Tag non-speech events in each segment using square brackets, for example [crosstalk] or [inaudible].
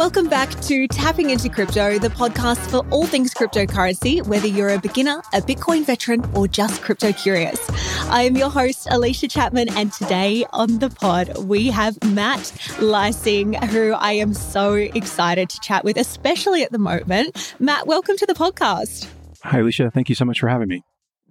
Welcome back to Tapping into Crypto, the podcast for all things cryptocurrency, whether you're a beginner, a Bitcoin veteran, or just crypto curious. I am your host, Alicia Chapman, and today on the pod, we have Matt Leising, who I am so excited to chat with, especially at the moment. Matt, welcome to the podcast. Hi, Alicia. Thank you so much for having me.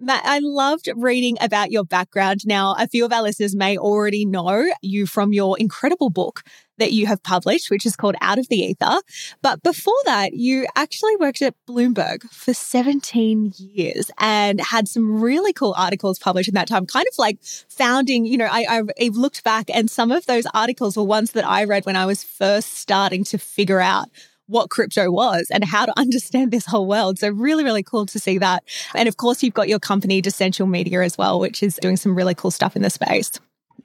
Matt, I loved reading about your background. Now, a few of our listeners may already know you from your incredible book that you have published, which is called Out of the Ether. But before that, you actually worked at Bloomberg for 17 years and had some really cool articles published in that time, kind of like founding, you know, I, I've looked back and some of those articles were ones that I read when I was first starting to figure out what crypto was and how to [laughs] understand this whole world. So really, really cool to see that. And of course, you've got your company, Decential Media, as well, which is doing some really cool stuff in the space.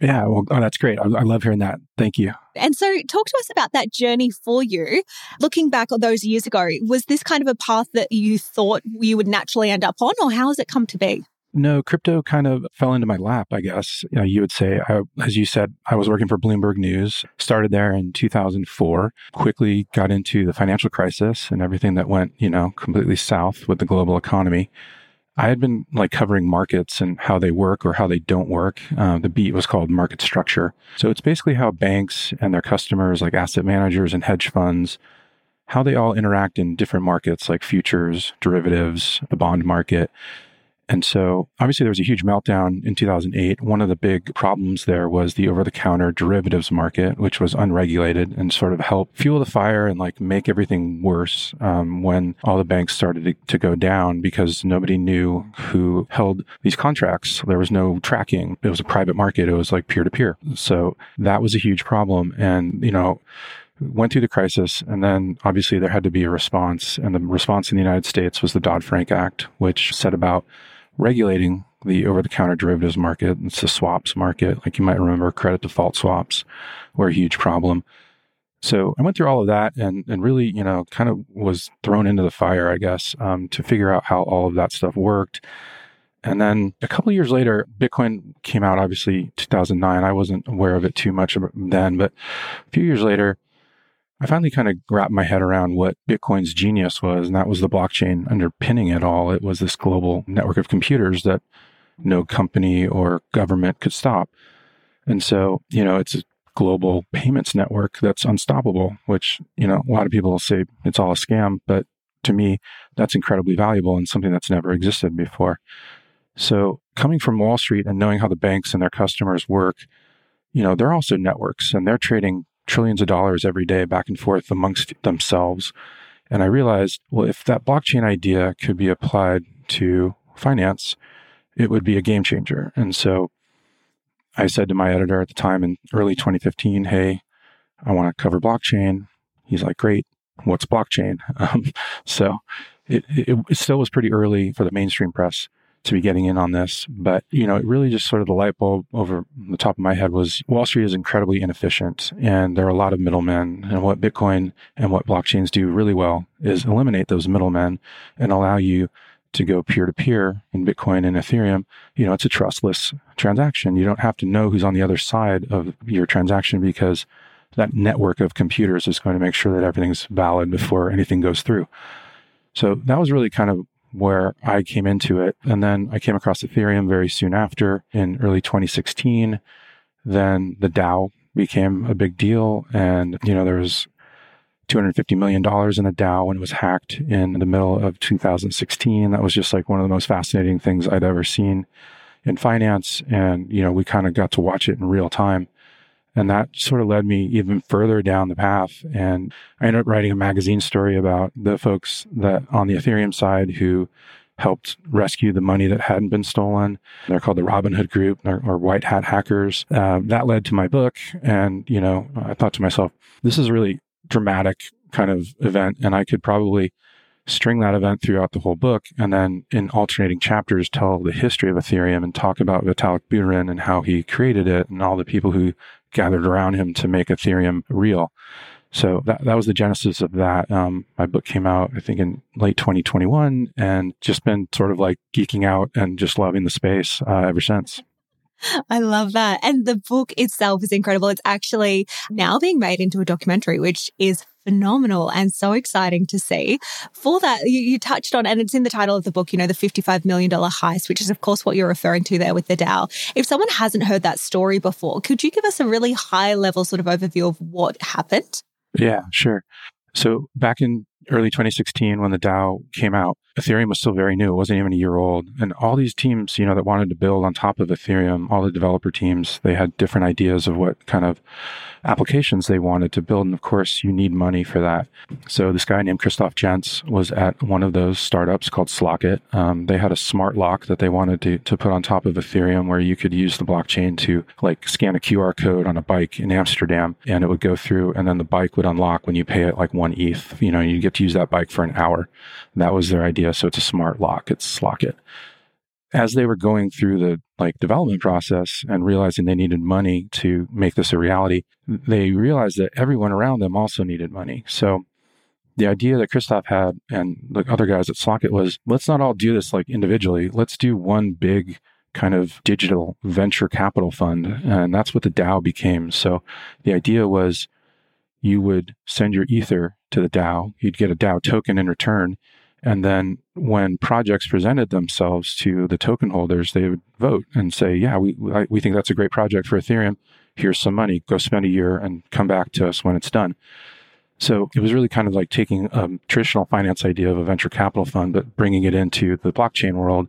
Yeah, well, oh, that's great. I, I, love hearing that. Thank you. And so, talk to us about that journey for you. Looking back on those years ago, was this kind of a path that you thought you would naturally end up on, or how has it come to be? No, crypto kind of fell into my lap, I guess. You, know, you would say, I, as you said, I was working for Bloomberg News, started there in 2004, quickly got into the financial crisis and everything that went, you know, completely south with the global economy. I had been like covering markets and how they work or how they don't work. Uh, the beat was called market structure. So it's basically how banks and their customers, like asset managers and hedge funds, how they all interact in different markets like futures, derivatives, the bond market. And so obviously there was a huge meltdown in 2008. One of the big problems there was the over the counter derivatives market, which was unregulated and sort of helped fuel the fire and like make everything worse um, when all the banks started to, to go down because nobody knew who held these contracts. There was no tracking. It was a private market. It was like peer to peer. So that was a huge problem. And, you know, went through the crisis and then obviously there had to be a response and the response in the United States was the Dodd-Frank Act which set about regulating the over the counter derivatives market. It's the swaps market. Like you might remember, credit default swaps were a huge problem. So I went through all of that and, and really, you know, kind of was thrown into the fire, I guess, um, to figure out how all of that stuff worked. And then a couple years later, Bitcoin came out, obviously 2009. I wasn't aware of it too much then, but a few years later, I finally kind of wrapped my head around what Bitcoin's genius was, and that was the blockchain underpinning it all. It was this global network of computers that no company or government could stop. And so, you know, it's a global payments network that's unstoppable, which, you know, a lot of people say it's all a scam, but to me, that's incredibly valuable and something that's never existed before. So, coming from Wall Street and knowing how the banks and their customers work, you know, they're also networks and they're trading trillions of dollars every day back and forth amongst themselves. And I realized, well, if that blockchain idea could be applied to finance, it would be a game changer. And so I said to my editor at the time in early 2015, Hey, I want to cover blockchain. He's like, Great. What's blockchain? [laughs] Um, so it, it, it still was pretty early for the mainstream press to be getting in on this. But, you know, it really just sort of the light bulb over the top of my head was Wall Street is incredibly inefficient and there are a lot of middlemen. And what Bitcoin and what blockchains do really well is eliminate those middlemen and allow you to go peer to peer in Bitcoin and Ethereum. You know, it's a trustless transaction. You don't have to know who's on the other side of your transaction because that network of computers is going to make sure that everything's valid before anything goes through. So that was really kind of where I came into it. And then I came across Ethereum very soon after in early 2016. Then the DAO became a big deal. And, you know, there was $250 million in the DAO when it was hacked in the middle of 2016. That was just like one of the most fascinating things I'd ever seen in finance. And, you know, we kind of got to watch it in real time. And that sort of led me even further down the path. And I ended up writing a magazine story about the folks that on the Ethereum side who helped rescue the money that hadn't been stolen. They're called the Robinhood Group or, or White Hat Hackers. Uh, that led to my book. And, you know, I thought to myself, this is a really dramatic kind of event. And I could probably string that event throughout the whole book and then in alternating chapters tell the history of Ethereum and talk about Vitalik Buterin and how he created it and all the people who gathered around him to make Ethereum real. So that, that was the genesis of that. Um, my book came out, I think, in late 2021 and just been sort of like geeking out and just loving the space uh, ever since. I love that. And the book itself is incredible. It's actually now being made into a documentary, which is phenomenal and so exciting to see. For that, you, you, touched on, and it's in the title of the book, you know, the $55 million heist, which is, of course, what you're referring to there with the DAO. If someone hasn't heard that story before, could you give us a really high level sort of overview of what happened? Yeah, sure. So back in early 2016 when the DAO came out, Ethereum was still very new. It wasn't even a year old. And all these teams, you know, that wanted to build on top of Ethereum, all the developer teams, they had different ideas of what kind of applications they wanted to build. And of course, you need money for that. So this guy named Christoph Jentzsch was at one of those startups called Slockit. Um, they had a smart lock that they wanted to, to put on top of Ethereum where you could use the blockchain to like scan a QR code on a bike in Amsterdam and it would go through and then the bike would unlock when you pay it like one ETH. You know, you get to use that bike for an hour. That was their idea. So it's a smart lock. It's Slockit as they were going through the like development process and realizing they needed money to make this a reality, they realized that everyone around them also needed money. So the idea that Christoph had and the other guys at Slockit was let's not all do this like individually. Let's do one big kind of digital venture capital fund. And that's what the DAO became. So the idea was you would send your Ether to the DAO, you'd get a DAO token in return, and then when projects presented themselves to the token holders, they would vote and say, yeah, we, we think that's a great project for Ethereum. Here's some money. Go spend a year and come back to us when it's done. So it was really kind of like taking a traditional finance idea of a venture capital fund, but bringing it into the blockchain world.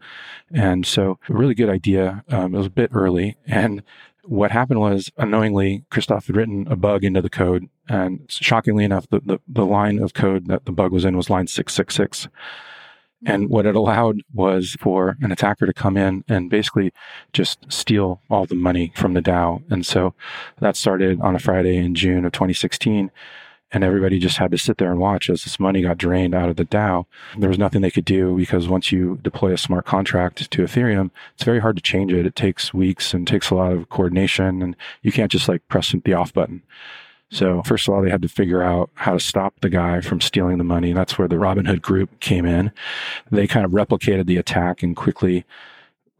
And so a really good idea. Um, it was a bit early. And what happened was unknowingly, Christoph had written a bug into the code. And shockingly enough, the, the, the line of code that the bug was in was line 666. Hmm. And what it allowed was for an attacker to come in and basically just steal all the money from the DAO. And so that started on a Friday in June of 2016 and everybody just had to sit there and watch as this money got drained out of the DAO. There was nothing they could do because once you deploy a smart contract to Ethereum, it's very hard to change it. It takes weeks and takes a lot of coordination, and you can't just like press the off button. So first of all, they had to figure out how to stop the guy from stealing the money. That's where the Robinhood group came in. They kind of replicated the attack and quickly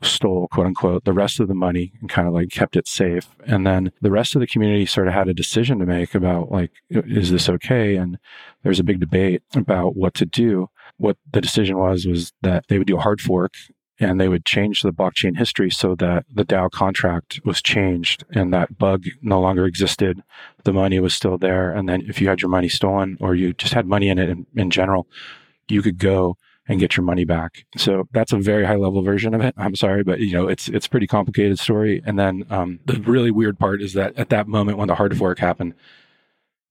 stole quote unquote the rest of the money and kind of like kept it safe and then the rest of the community sort of had a decision to make about like is this okay and there's a big debate about what to do what the decision was was that they would do a hard fork and they would change the blockchain history so that the DAO contract was changed and that bug no longer existed. The money was still there. And then if you had your money stolen or you just had money in it in, in general, you could go and get your money back. So that's a very high level version of it. I'm sorry, but you know, it's, it's pretty complicated story. And then, um, the really weird part is that at that moment when the hard fork happened,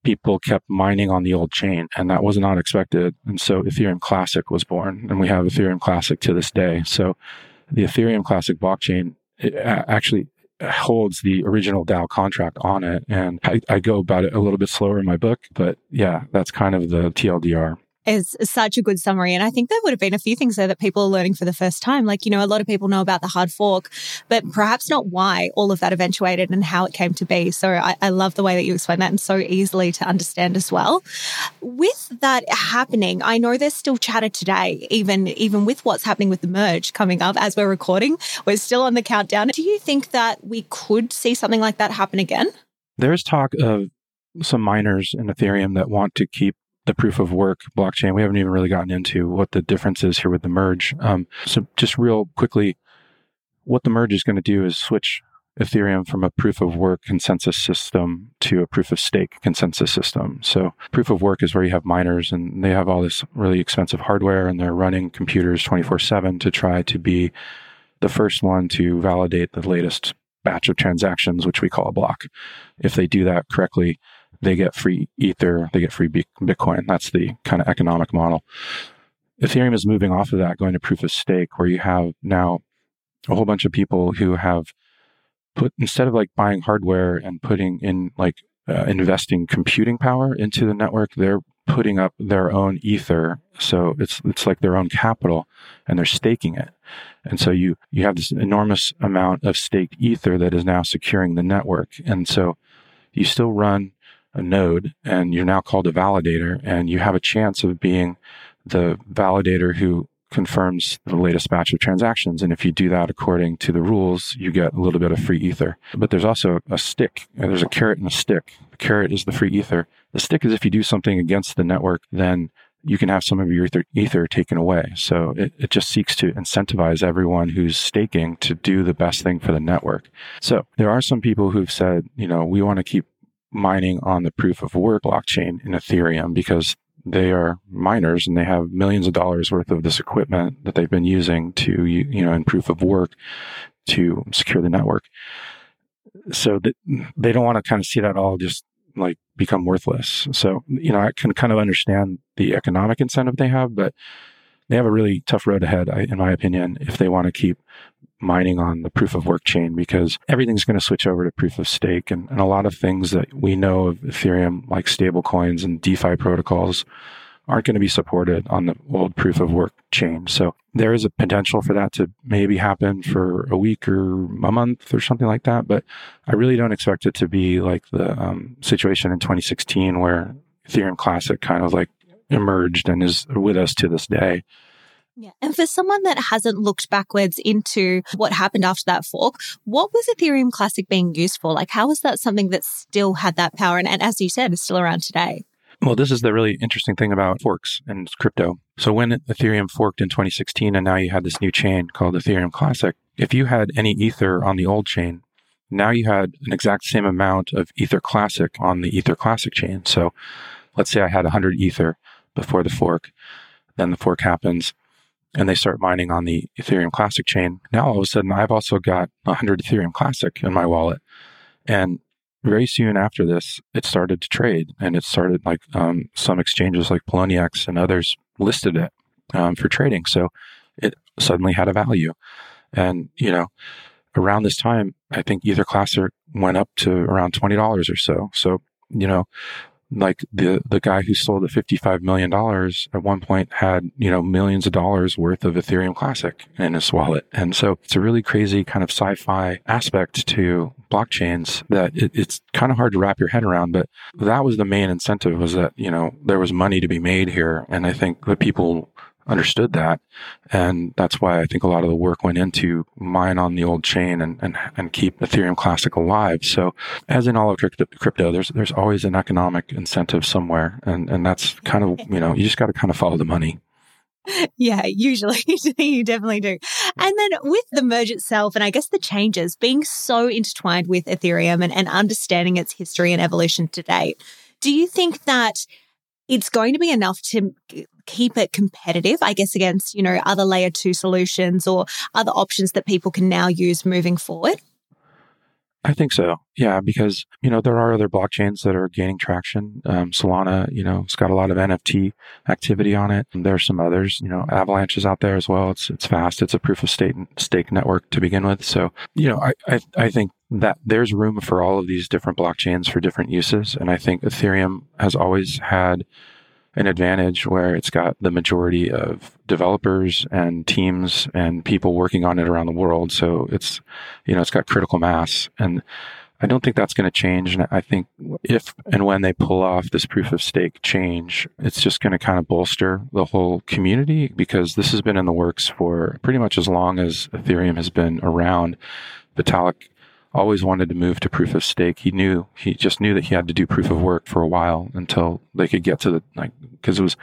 people kept mining on the old chain and that was not expected. And so Ethereum Classic was born and we have Ethereum Classic to this day. So the Ethereum Classic blockchain actually holds the original DAO contract on it. And I, I go about it a little bit slower in my book, but yeah, that's kind of the TLDR is such a good summary. And I think there would have been a few things there that people are learning for the first time. Like, you know, a lot of people know about the hard fork, but perhaps not why all of that eventuated and how it came to be. So I, I love the way that you explain that and so easily to understand as well. With that happening, I know there's still chatter today, even, even with what's happening with the merge coming up as we're recording. We're still on the countdown. Do you think that we could see something like that happen again? There's talk of some miners in Ethereum that want to keep the proof of work blockchain. We haven't even really gotten into what the difference is here with the merge. Um, so just real quickly, what the merge is going to do is switch Ethereum from a proof of work consensus system to a proof of stake consensus system. So proof of work is where you have miners and they have all this really expensive hardware and they're running computers 24 seven to try to be the first one to validate the latest batch of transactions, which we call a block. If they do that correctly, they get free Ether, they get free Bitcoin. That's the kind of economic model. Ethereum is moving off of that, going to proof of stake, where you have now a whole bunch of people who have put, instead of like buying hardware and putting in like uh, investing computing power into the network, they're putting up their own ether. So it's, it's like their own capital and they're staking it. And so you, you have this enormous amount of staked ether that is now securing the network. And so you still run a node and you're now called a validator and you have a chance of being the validator who confirms the latest batch of transactions. And if you do that according to the rules, you get a little bit of free ether. But there's also a stick. Uh, there's a carrot and a stick. The carrot is the free ether. The stick is if you do something against the network, then you can have some of your ether, ether taken away. So it, it just seeks to incentivize everyone who's staking to do the best thing for the network. So there are some people who've said, you know, we want to keep mining on the proof of work blockchain in Ethereum because they are miners and they have millions of dollars worth of this equipment that they've been using to, you know, in proof of work to secure the network. So that they don't want to kind of see that all just like become worthless. So, you know, I can kind of understand the economic incentive they have, but they have a really tough road ahead, in my opinion, if they want to keep mining on the proof of work chain because everything's going to switch over to proof of stake. And, and a lot of things that we know of Ethereum, like stable coins and DeFi protocols, aren't going to be supported on the old proof of work chain. So there is a potential for that to maybe happen for a week or a month or something like that. But I really don't expect it to be like the um, situation in 2016 where Ethereum Classic kind of like emerged and is with us to this day. Yeah. And for someone that hasn't looked backwards into what happened after that fork, what was Ethereum Classic being used for? Like, how was that something that still had that power? And, and as you said, is still around today? Well, this is the really interesting thing about forks and crypto. So when Ethereum forked in 2016 and now you had this new chain called Ethereum Classic, if you had any Ether on the old chain, now you had an exact same amount of Ether Classic on the Ether Classic chain. So let's say I had 100 Ether before the fork, then the fork happens and they start mining on the Ethereum Classic chain. Now all of a sudden, I've also got 100 Ethereum Classic in my wallet. And very soon after this, it started to trade and it started like um, some exchanges like Poloniex and others listed it um, for trading. So it suddenly had a value. And, you know, around this time, I think Ether Classic went up to around $20 or so. So, you know, like the the guy who sold the 55 million dollars at one point had you know millions of dollars worth of ethereum classic in his wallet. And so it's a really crazy kind of sci-fi aspect to blockchains that it, it's kind of hard to wrap your head around but that was the main incentive was that you know there was money to be made here. And i think that people understood that. And that's why I think a lot of the work went into mine on the old chain and, and, and keep Ethereum Classic alive. So as in all of crypto, there's, there's always an economic incentive somewhere. And, and that's kind of, you know, you just got to kind of follow the money. Yeah, usually [laughs] you definitely do. And then with the merge itself, and I guess the changes being so intertwined with Ethereum and, and understanding its history and evolution to date, do you think that it's going to be enough to keep it competitive, I guess, against, you know, other layer two solutions or other options that people can now use moving forward? I think so. Yeah, because you know there are other blockchains that are gaining traction. Um, Solana, you know, it's got a lot of NFT activity on it. And there are some others. You know, Avalanche is out there as well. It's it's fast. It's a proof of stake stake network to begin with. So you know, I I, I think that there's room for all of these different blockchains for different uses, and I think Ethereum has always had an advantage where it's got the majority of developers and teams and people working on it around the world. So it's, you know, it's got critical mass. And I don't think that's going to change. And I think if and when they pull off this proof of stake change, it's just going to kind of bolster the whole community because this has been in the works for pretty much as long as Ethereum has been around. Vitalik always wanted to move to proof of stake. He knew, he just knew that he had to do proof of work for a while until they could get to the, like, because it was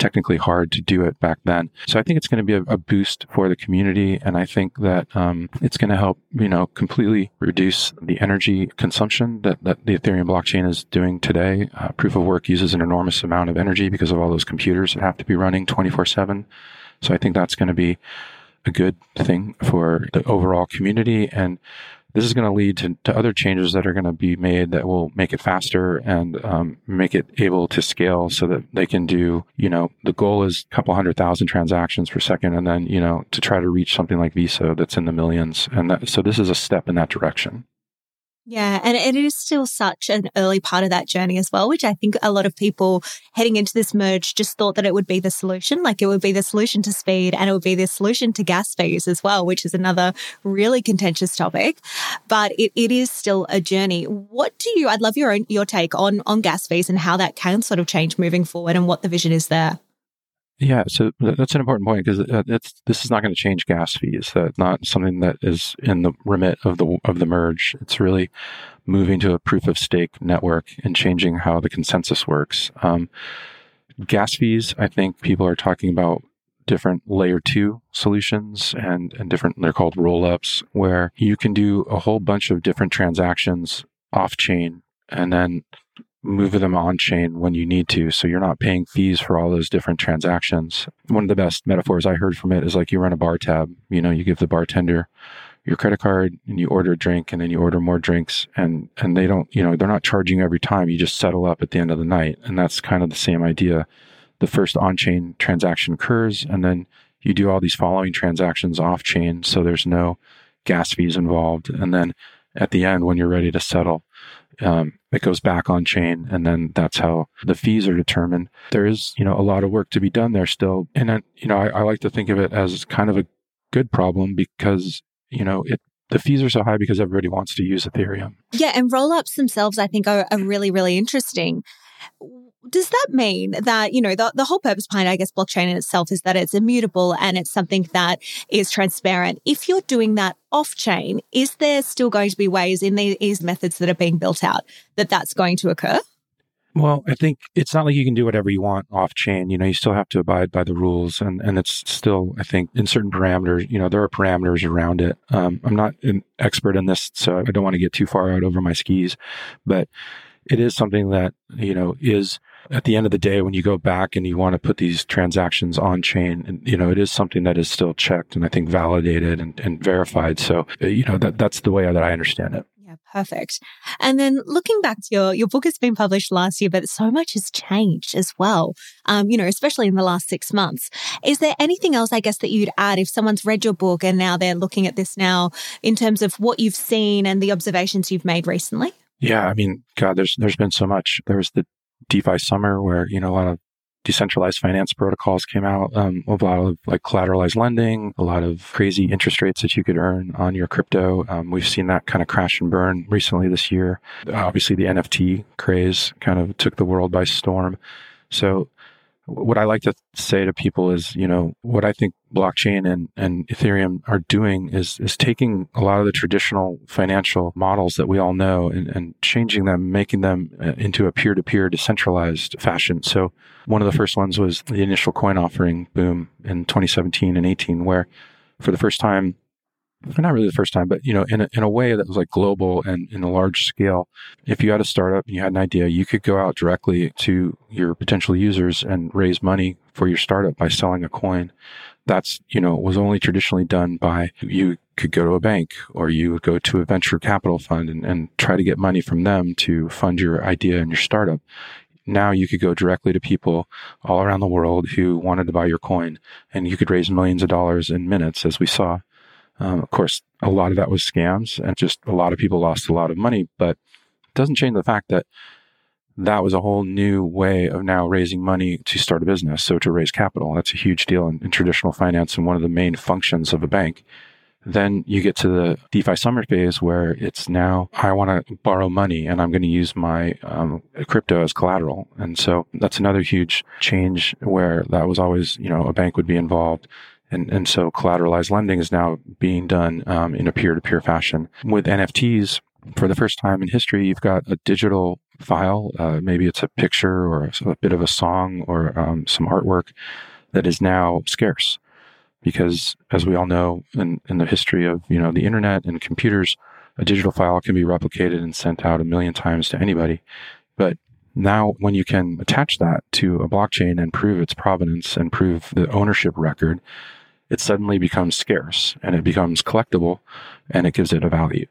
technically hard to do it back then. So I think it's going to be a, a boost for the community. And I think that um, it's going to help, you know, completely reduce the energy consumption that, that the Ethereum blockchain is doing today. Uh, proof of work uses an enormous amount of energy because of all those computers that have to be running 24 7. So I think that's going to be a good thing for the overall community. And this is going to lead to, to other changes that are going to be made that will make it faster and um, make it able to scale so that they can do, you know, the goal is a couple hundred thousand transactions per second. And then, you know, to try to reach something like Visa that's in the millions. And that, so this is a step in that direction. Yeah, and it is still such an early part of that journey as well, which I think a lot of people heading into this merge just thought that it would be the solution. Like it would be the solution to speed and it would be the solution to gas fees as well, which is another really contentious topic. But it, it is still a journey. What do you, I'd love your own, your take on, on gas fees and how that can sort of change moving forward and what the vision is there. Yeah, so that's an important point because uh, this is not going to change gas fees. That's not something that is in the remit of the of the merge. It's really moving to a proof of stake network and changing how the consensus works. Um, gas fees, I think people are talking about different layer two solutions and, and different, they're called roll ups, where you can do a whole bunch of different transactions off chain and then move them on chain when you need to. So you're not paying fees for all those different transactions. One of the best metaphors I heard from it is like you run a bar tab, you know, you give the bartender your credit card and you order a drink and then you order more drinks and and they don't, you know, they're not charging every time. You just settle up at the end of the night. And that's kind of the same idea. The first on-chain transaction occurs and then you do all these following transactions off chain so there's no gas fees involved and then at the end when you're ready to settle um, it goes back on chain and then that's how the fees are determined. There is you know a lot of work to be done there still. And then, you know I, I like to think of it as kind of a good problem because you know it the fees are so high because everybody wants to use ethereum. Yeah and roll-ups themselves i think are, are really really interesting does that mean that, you know, the, the whole purpose behind, I guess, blockchain in itself is that it's immutable and it's something that is transparent. If you're doing that off chain, is there still going to be ways in these methods that are being built out that that's going to occur? Well, I think it's not like you can do whatever you want off chain. You know, you still have to abide by the rules, and and it's still, I think, in certain parameters. You know, there are parameters around it. Um, I'm not an expert in this, so I don't want to get too far out over my skis, but it is something that you know is at the end of the day, when you go back and you want to put these transactions on chain, and you know, it is something that is still checked and I think validated and, and verified. So, uh, you know, that that's the way that I understand it. Yeah, perfect. And then looking back to your your book has been published last year, but so much has changed as well. Um, you know, especially in the last six months. Is there anything else, I guess, that you'd add if someone's read your book and now they're looking at this now in terms of what you've seen and the observations you've made recently? Yeah, I mean, God, there's there's been so much. There was the DeFi summer where, you know, a lot of decentralized finance protocols came out, um, a lot of like collateralized lending, a lot of crazy interest rates that you could earn on your crypto. Um, we've seen that kind of crash and burn recently this year. Obviously, the NFT craze kind of took the world by storm. So what I like to say to people is, you know, what I think blockchain and, and Ethereum are doing is is taking a lot of the traditional financial models that we all know and, and changing them, making them uh, into a peer-to-peer decentralized fashion. So one of the first ones was the initial coin offering boom in 2017 and 18, where for the first time not really the first time, but you know, in a, in a way that was like global and in a large scale. If you had a startup and you had an idea, you could go out directly to your potential users and raise money for your startup by selling a coin. That's, you know, was only traditionally done by you could go to a bank or you would go to a venture capital fund and, and try to get money from them to fund your idea and your startup now you could go directly to people all around the world who wanted to buy your coin and you could raise millions of dollars in minutes as we saw um, of course, a lot of that was scams and just a lot of people lost a lot of money, but it doesn't change the fact that that was a whole new way of now raising money to start a business. So to raise capital, that's a huge deal in, in traditional finance and one of the main functions of a bank. Then you get to the DeFi summer phase where it's now, I want to borrow money and I'm going to use my um, crypto as collateral. And so that's another huge change where that was always, you know, a bank would be involved. And, and so collateralized lending is now being done um, in a peer to peer fashion. With NFTs, for the first time in history, you've got a digital file. Uh, maybe it's a picture or a, bit of a song or um, some artwork that is now scarce. Because as we all know in, in the history of you know the internet and computers, a digital file can be replicated and sent out a million times to anybody. But now, when you can attach that to a blockchain and prove its provenance and prove the ownership record, it suddenly becomes scarce and it becomes collectible and it gives it a value.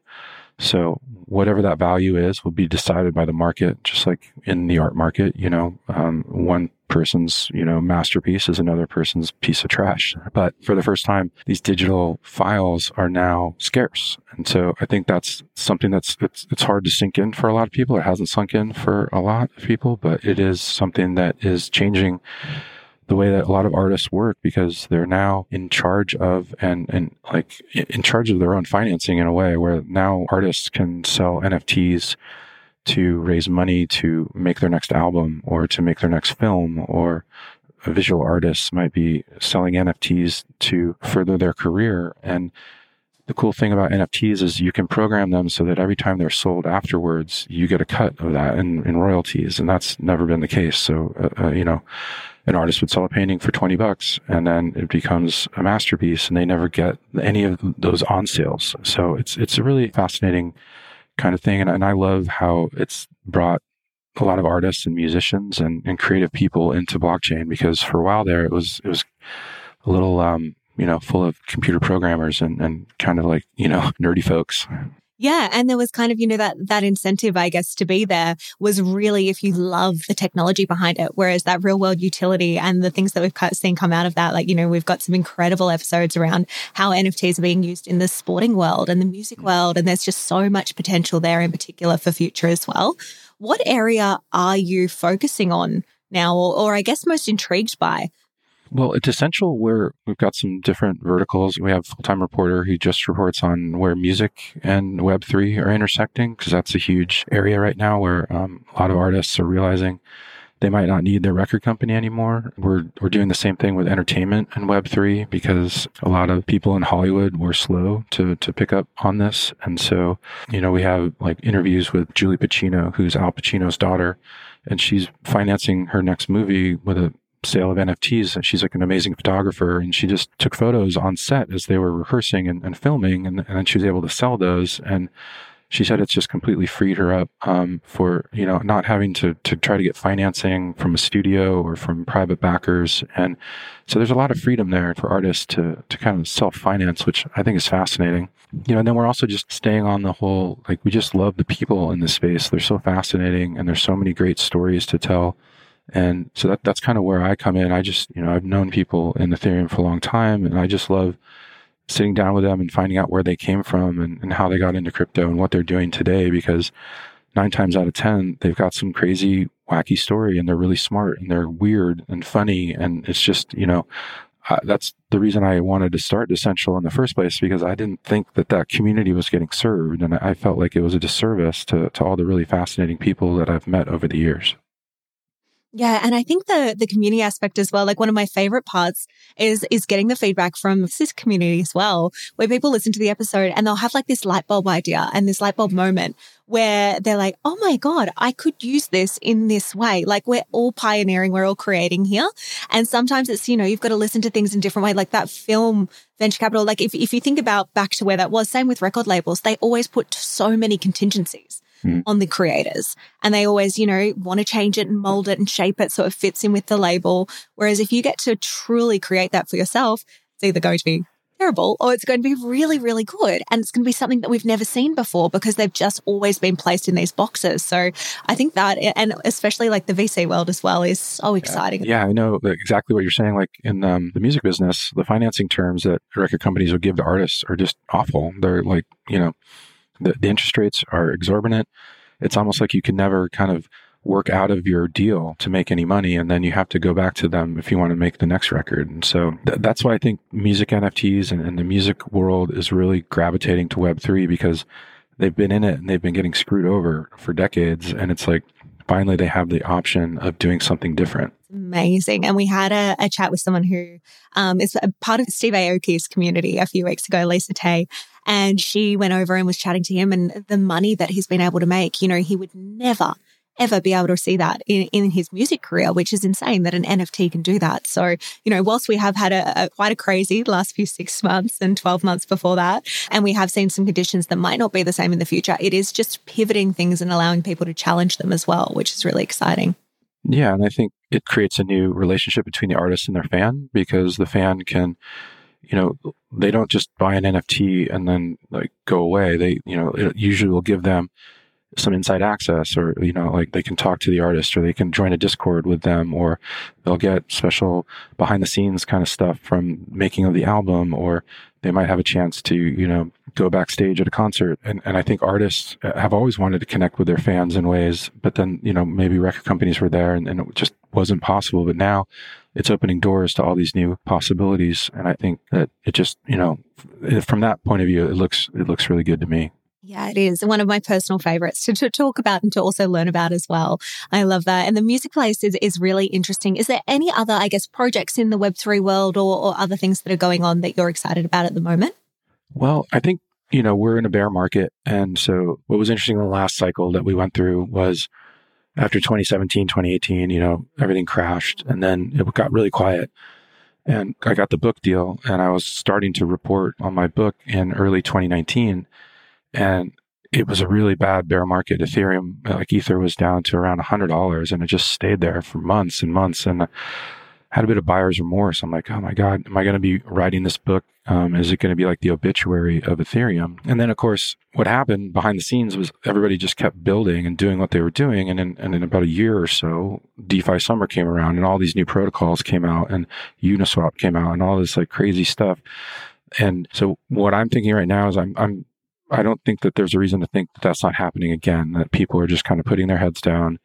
So whatever that value is will be decided by the market, just like in the art market. You know, um, one person's you know masterpiece is another person's piece of trash. But for the first time, these digital files are now scarce, and so I think that's something that's it's, it's hard to sink in for a lot of people. It hasn't sunk in for a lot of people, but it is something that is changing the way that a lot of artists work because they're now in charge of and and like in charge of their own financing in a way where now artists can sell NFTs to raise money to make their next album or to make their next film or visual artists might be selling NFTs to further their career. And the cool thing about NFTs is you can program them so that every time they're sold afterwards, you get a cut of that in, in royalties. And that's never been the case. So, uh, uh, you know, an artist would sell a painting for 20 bucks and then it becomes a masterpiece and they never get any of those on sales. So it's, it's a really fascinating kind of thing. And, and I love how it's brought a lot of artists and musicians and, and creative people into blockchain because for a while there it was, it was a little, um, you know, full of computer programmers and, and kind of like, you know, [laughs] nerdy folks. Yeah. And there was kind of, you know, that, that incentive, I guess, to be there was really if you love the technology behind it. Whereas that real world utility and the things that we've seen come out of that, like, you know, we've got some incredible episodes around how NFTs are being used in the sporting world and the music mm. world. And there's just so much potential there in particular for future as well. What area are you focusing on now, or, or I guess most intrigued by? Well, it's essential where we've got some different verticals. We have full time reporter who just reports on where music and Web3 are intersecting, because that's a huge area right now where um, a lot of artists are realizing they might not need their record company anymore. We're, we're doing the same thing with entertainment and Web3 because a lot of people in Hollywood were slow to, to pick up on this. And so, you know, we have like interviews with Julie Pacino, who's Al Pacino's daughter, and she's financing her next movie with a sale of NFTs. She's like an amazing photographer and she just took photos on set as they were rehearsing and, and filming and, and then she was able to sell those. And she said it's just completely freed her up um, for, you know, not having to, to try to get financing from a studio or from private backers. And so there's a lot of freedom there for artists to, to kind of self finance, which I think is fascinating. You know, and then we're also just staying on the whole, like we just love the people in this space. They're so fascinating and there's so many great stories to tell and so that that's kind of where I come in. I just, you know, I've known people in Ethereum for a long time and I just love sitting down with them and finding out where they came from and, and how they got into crypto and what they're doing today because nine times out of 10, they've got some crazy, wacky story and they're really smart and they're weird and funny. And it's just, you know, uh, that's the reason I wanted to start Decential in the first place because I didn't think that that community was getting served. And I felt like it was a disservice to, to all the really fascinating people that I've met over the years. Yeah, and I think the the community aspect as well. Like one of my favorite parts is is getting the feedback from this community as well, where people listen to the episode and they'll have like this light bulb idea and this light bulb moment where they're like, "Oh my god, I could use this in this way." Like we're all pioneering, we're all creating here, and sometimes it's you know you've got to listen to things in different way. Like that film venture capital. Like if if you think about back to where that was, same with record labels, they always put so many contingencies mm. on the creators. And they always, you know, want to change it and mold it and shape it so it fits in with the label. Whereas if you get to truly create that for yourself, it's either going to be terrible or it's going to be really, really good. And it's going to be something that we've never seen before because they've just always been placed in these boxes. So I think that, and especially like the VC world as well, is so exciting. Yeah, I know exactly what you're saying. Like in um, the music business, the financing terms that record companies will give to artists are just awful. They're like, you know, the, the interest rates are exorbitant. It's almost like you can never kind of work out of your deal to make any money and then you have to go back to them if you want to make the next record and so th- that's why i think music nfts and, and, the music world is really gravitating to web3 because they've been in it and they've been getting screwed over for decades and it's like finally they have the option of doing something different amazing. And we had a, a chat with someone who um, is part of Steve Aoki's community a few weeks ago, Lisa Tay. And she went over and was chatting to him and the money that he's been able to make. You know, he would never, ever be able to see that in, in his music career, which is insane that an NFT can do that. So, you know, whilst we have had a, a, quite a crazy last few six months and 12 months before that, and we have seen some conditions that might not be the same in the future, it is just pivoting things and allowing people to challenge them as well, which is really exciting. Yeah, and I think it creates a new relationship between the artist and their fan because the fan can, you know, they don't just buy an NFT and then like go away. They, you know, it usually will give them some inside access or you know like they can talk to the artist or they can join a discord with them or they'll get special behind the scenes kind of stuff from making of the album or they might have a chance to you know go backstage at a concert. And, and i think artists uh, have always wanted to connect with their fans in ways but then you know maybe record companies were there and, and it just wasn't possible. But now it's opening doors to all these new possibilities. And i think that it just you know from that point of view it looks it looks really good to me Yeah, it is one of my personal favorites to, to, talk about and to also learn about as well. I love that. And the music place is, is really interesting. Is there any other, I guess, projects in the Web3 world or, or other things that are going on that you're excited about at the moment? Well, I think, you know, we're in a bear market. And so what was interesting in the last cycle that we went through was after 2017, 2018, you know, everything crashed and then it got really quiet. And I got the book deal and I was starting to report on my book in early 2019. And it was a really bad bear market. Ethereum, like Ether, was down to around $100 and it just stayed there for months and months. And had a bit of buyer's remorse. I'm like, oh my God, am I going to be writing this book? Um, is it going to be like the obituary of Ethereum? And then, of course, what happened behind the scenes was everybody just kept building and doing what they were doing. And in, and in about a year or so, DeFi summer came around and all these new protocols came out and Uniswap came out and all this like crazy stuff. And so what I'm thinking right now is I'm, I'm, I don't think that there's a reason to think that that's not happening again, that people are just kind of putting their heads down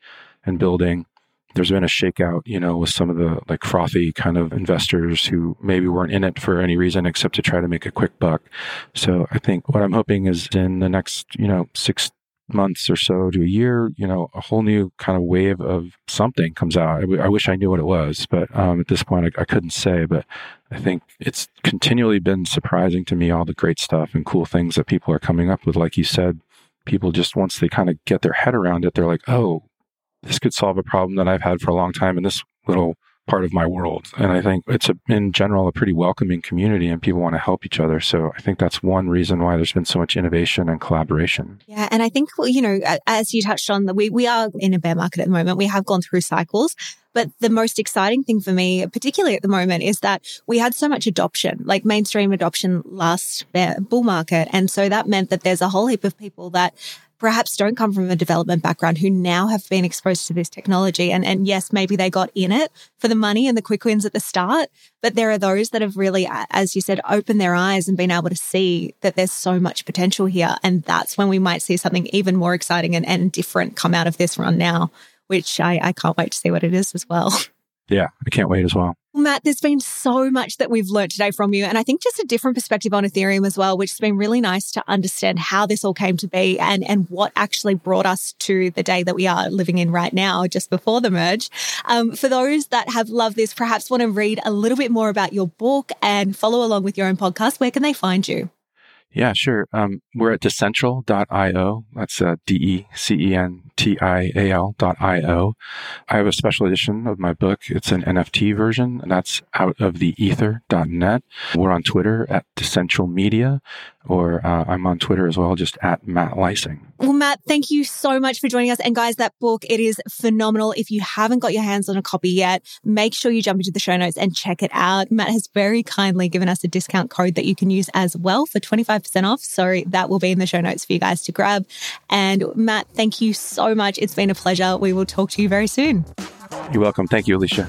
and building there's been a shakeout, you know, with some of the like frothy kind of investors who maybe weren't in it for any reason except to try to make a quick buck. So I think what I'm hoping is in the next, you know, six months or so to a year, you know, a whole new kind of wave of something comes out. I, wish I knew what it was, but um, at this point, I, I couldn't say. But I think it's continually been surprising to me all the great stuff and cool things that people are coming up with. Like you said, people just once they kind of get their head around it, they're like, oh, this could solve a problem that I've had for a long time and this little part of my world. And I think it's a, in general a pretty welcoming community and people want to help each other. So I think that's one reason why there's been so much innovation and collaboration. Yeah. And I think, you know, as you touched on, we, we are in a bear market at the moment. We have gone through cycles. But the most exciting thing for me, particularly at the moment, is that we had so much adoption, like mainstream adoption last bear, bull market. And so that meant that there's a whole heap of people that perhaps don't come from a development background who now have been exposed to this technology. And, and yes, maybe they got in it for the money and the quick wins at the start, but there are those that have really, as you said, opened their eyes and been able to see that there's so much potential here. And that's when we might see something even more exciting and, and different come out of this run now, which I, I can't wait to see what it is as well. [laughs] Yeah, I can't wait as well. Matt, there's been so much that we've learned today from you. And I think just a different perspective on Ethereum as well, which has been really nice to understand how this all came to be and, and what actually brought us to the day that we are living in right now, just before the merge. Um, for those that have loved this, perhaps want to read a little bit more about your book and follow along with your own podcast, where can they find you? Yeah, sure. Um, we're at decential.io. That's uh, D E C E N T I A L dot I have a special edition of my book. It's an NFT version, and that's out of the ether.net. We're on Twitter at Decential Media, or uh, I'm on Twitter as well, just at Matt Leising. Well, Matt, thank you so much for joining us. And guys, that book, it is phenomenal. If you haven't got your hands on a copy yet, make sure you jump into the show notes and check it out. Matt has very kindly given us a discount code that you can use as well for 25% off. So that will be in the show notes for you guys to grab. And Matt, thank you so much. It's been a pleasure. We will talk to you very soon. You're welcome. Thank you, Alicia.